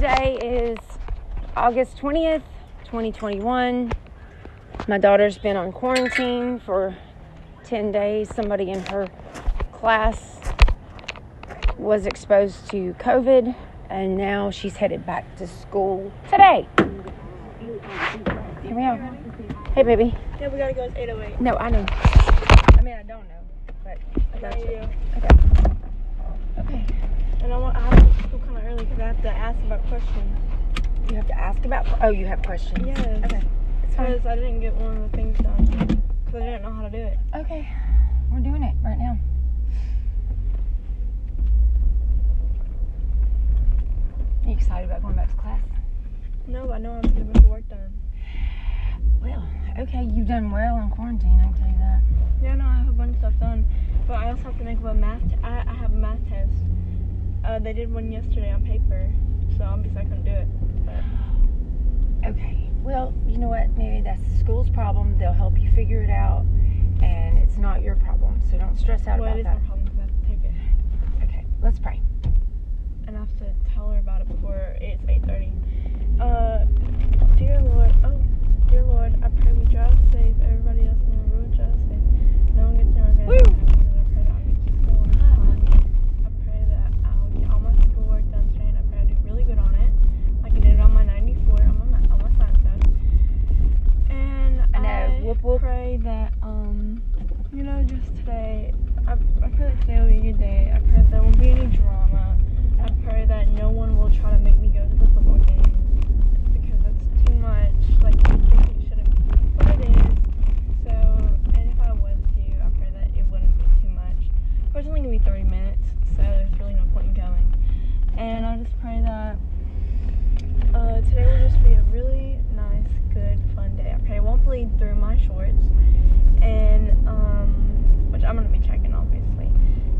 today is August 20th, 2021. My daughter's been on quarantine for 10 days. Somebody in her class was exposed to COVID, and now she's headed back to school today. Here we are. Hey, baby. Yeah, we gotta go. It's 808. No, I know. I mean, I don't know, but I got you. Okay. Okay. And I want. I have to school kind of early because I have to ask about questions. You have to ask about. Oh, you have questions. Yes. Okay. Because I didn't get one of the things done because I didn't know how to do it. Okay. We're doing it right now. Are you excited about going back to class? No, but I know I have to get a bunch of work done. Well, okay. You've done well in quarantine. I can tell you that. Yeah, no, I have a bunch of stuff done, but I also have to make up a math. T- I I have a math test. Uh, they did one yesterday on paper, so obviously I couldn't do it. But Okay. Well, you know what? Maybe that's the school's problem. They'll help you figure it out, and it's not your problem. So don't stress out well, about it is that. my problem because I have to take it, Okay. Let's pray. and I have to tell her about it before it's 8:30. Uh, dear Lord, oh, dear Lord, I pray we drive safe. Everybody else in the road drives safe. No one gets anywhere. Woo! And I pray that I'll get to school on time. I pray that I'll get all my schoolwork done today, and I pray I do really good on it, like I did on my 94 on my ma- on my science test. And I know. Whoop, whoop. pray that um, you know, just today, I, I pray that today will be a good day. I pray that there won't be any drama. I pray that no one will try to make me go to the football game because that's too much. Like I think it shouldn't be, but it is. So, and if I was to, I pray that it wouldn't be too much. But it's only gonna be 30 minutes, so there's really no point in going. And I just pray that uh, today will just be a really nice, good, fun day. I pray it won't bleed through my shorts, and um, which I'm gonna be checking obviously.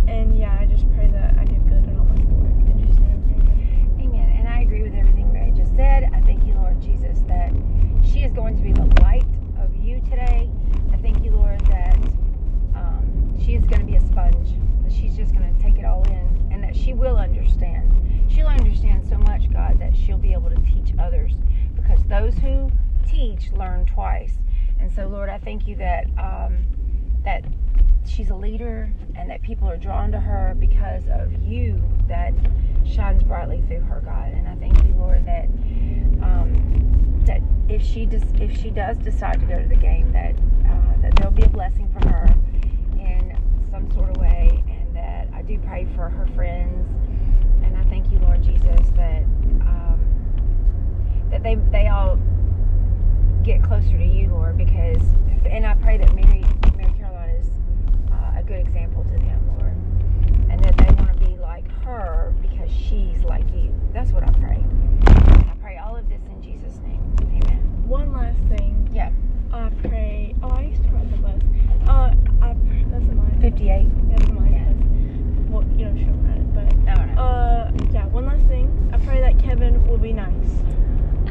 And yeah, I just pray that I do good in all my name, I. Amen. And I agree with everything Mary just said. I thank you, Lord Jesus, that she is going to be the light of you today. I thank you, Lord, that um, she is going to be a sponge. That she's just going to take it all in, and that she will understand. She'll understand so much, God, that she'll be able to teach others, because those who teach learn twice. And so, Lord, I thank you that um, that she's a leader, and that people are drawn to her because of you. That shines brightly through her, God. And I thank you, Lord, that um, that if she does, if she does decide to go to the game, that uh, that there'll be a blessing for her in some sort of way, and that I do pray for her friends. And I thank you, Lord Jesus, that um, that they they all get closer to you, Lord, because and I pray that Mary Mary Caroline is uh, a good example to them, Lord, and that they want to be like her because she's like you. That's what I pray. I pray all of this in Jesus' name. Amen. One last thing. Yeah. I pray. Oh, I used to ride the bus. Uh, I pray, that's in mine. 58. Yeah, that's in mine. Yeah. Bus. Well, you know, she don't ride it, but. I don't know. Uh, yeah, one last thing. I pray that Kevin will be nice.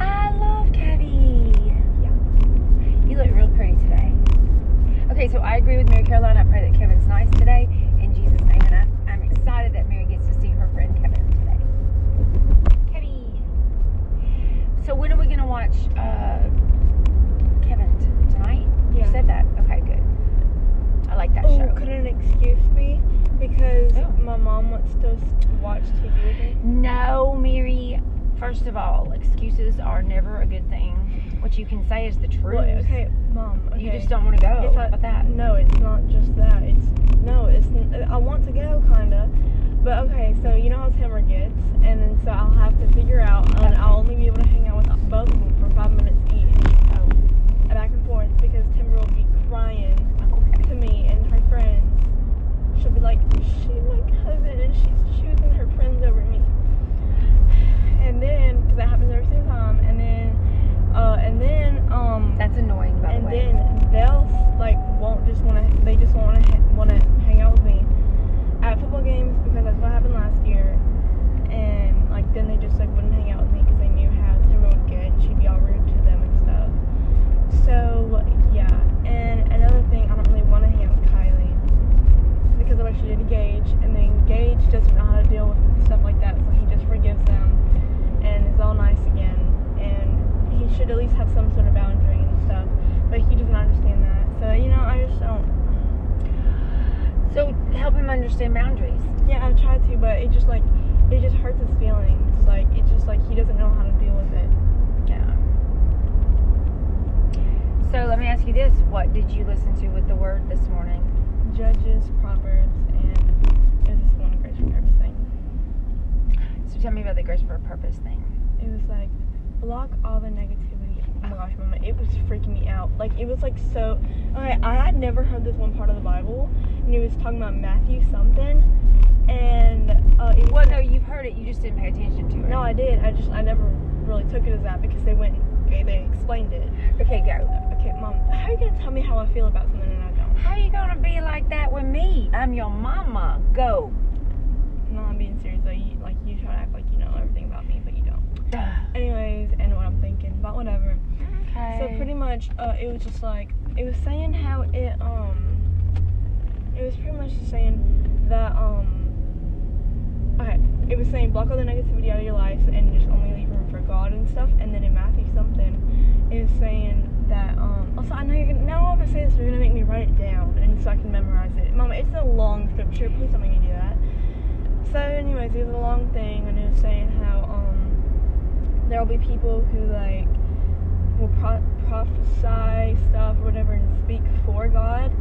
I love Kevy. Yeah. You look real pretty today. Okay, so I agree with Mary Caroline. I pray that Kevin's nice today in Jesus' name, and I, I'm excited that Mary gets to see her friend Kevin today. Kevy. So when are we gonna watch uh, Kevin t- tonight? You said that. Okay, good. I like that Oh, show. could an excuse be because Oh. my mom wants to watch TV with me? No, Mary. First of all, excuses are never a good thing. What you can say is the truth. Well, okay, mom. Okay. You just don't want to go. If I- about that? No, it's not just that. It's no, it's. I want to go, kinda. But okay, so you know how Timber gets, and then so I'll have so you know, I just don't. So help him understand boundaries. Yeah, I've tried to, but it just like it just hurts his feelings. Like it's just like he doesn't know how to deal with it. Yeah. So let me ask you this: What did you listen to with the word this morning? Judges, Proverbs, and this one grace for purpose thing. So tell me about the grace for a purpose thing. It was like block all the negativity Oh my gosh, mama, it was freaking me out. Like it was like so. Okay, I had never heard this one part of the Bible, and it was talking about Matthew something, and uh, it was Well, no, you've heard it. You just didn't pay attention to it. No, I did. I just I never really took it as that because they went they, they explained it. Okay, go. Okay, mom, how are you gonna tell me how I feel about something and I don't? How are you gonna be like that with me? I'm your mama. Go. No, I'm being serious. Though. You, like you try to act like you know everything about me, but you don't. Duh. Anyways, and what I'm thinking, but whatever. Okay. So pretty much, uh, it was just like it was saying how it um, it was pretty much just saying that um, okay, it was saying block all the negativity out of your life and just only leave room for God and stuff. And then in Matthew something, it was saying that um, also I know you're gonna now I'm gonna say this, you're gonna make me write it down and so I can memorize it. Mama, it's a long scripture. Please don't make me do that. So, anyways, it was a long thing, and it was saying how um, there will be people who like will pro- prophesy stuff or whatever and speak for God,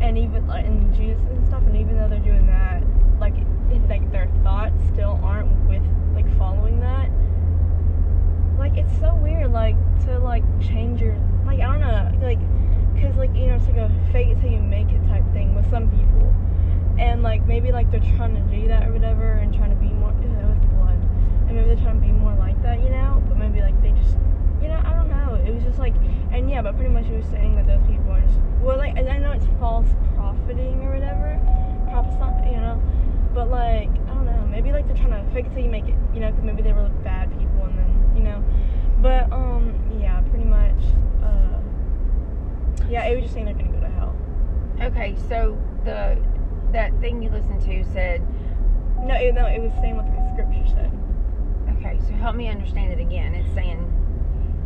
and even like and Jesus and stuff. And even though they're doing that, like it, like their thoughts still aren't with like following that. Like it's so weird, like to like change your like I don't know, like because like you know it's like a fake it till you make it type thing with some people, and like maybe like they're trying to do that or whatever and trying to be more. Ew, that was blood. And maybe they're trying to be more like that, you know. But maybe like they just, you know, I don't know. It was just like, and yeah, but pretty much it was saying that those people are just well, like I know it's false profiting or whatever, prophesying, you know. But like I don't know, maybe like they're trying to fake it till you make it, you know, because maybe they were like bad people and then you know. But um, yeah, pretty much. Uh, yeah, it was just saying they're gonna go to hell. Okay, so the that thing you listened to said. No, it, no, it was saying what the scripture said. Help me understand it again. It's saying,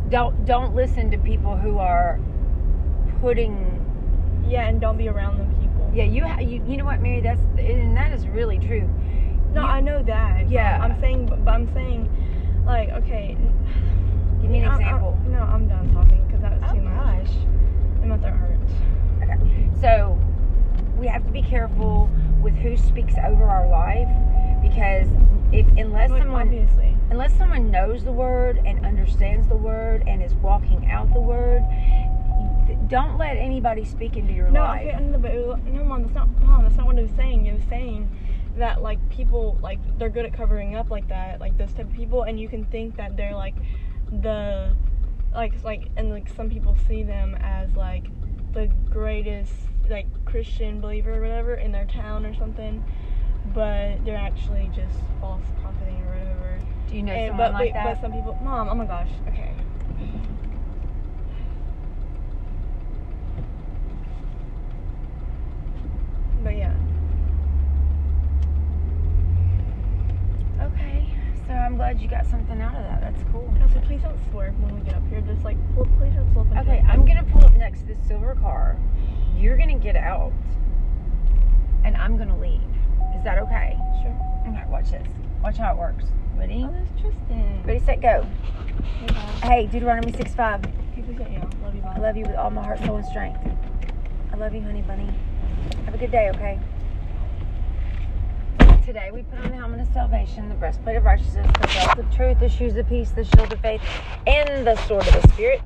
don't don't listen to people who are putting. Yeah, and don't be around them people. Yeah, you ha- you you know what, Mary? That's and that is really true. No, You- I know that. Yeah. I'm saying, but I'm saying, like, okay. Give me an example. no, I'm done talking because that was Oh too much. gosh. My mouth hurts. Okay, so we have to be careful with who speaks over our life because if unless Like, someone obviously. Unless someone knows the word and understands the word and is walking out the word, don't let anybody speak into your No, life. no, but was, no, mom, that's not, mom, that's not what it was saying. It was saying that like people like they're good at covering up like that, like those type of people, and you can think that they're like the like like and like some people see them as like the greatest like Christian believer or whatever in their town or something, but they're actually just false profiting or whatever. Do you know And- someone but, like but, that? but some people, mom, oh my gosh, okay. But yeah. Okay, so I'm glad you got something out of that. That's cool. Also, please don't swerve when we get up here. Just like, pull, please just pull up. Okay, I'm gonna pull up next to this silver car. You're gonna get out, and I'm gonna leave. Is that okay? Sure. Okay, watch this. Watch how it works. Ready? Oh, that's Tristan. Ready, set, go. Hey. Hey, Deuteronomy 6 5. Hey, please don't yell. Love you. I love you with all my heart, soul, and strength. I love you, honey bunny. Have a good day, okay? Today we put on the helmet of salvation, the breastplate of righteousness, the belt of truth, the shoes of peace, the shield of faith, and the sword of the Spirit.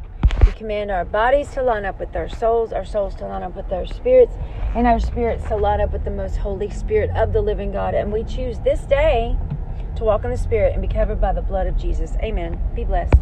We command our bodies to line up with our souls, our souls to line up with our spirits, and our spirits to line up with the most holy Spirit of the living God. And we choose this day to walk in the Spirit and be covered by the blood of Jesus. Amen. Be blessed.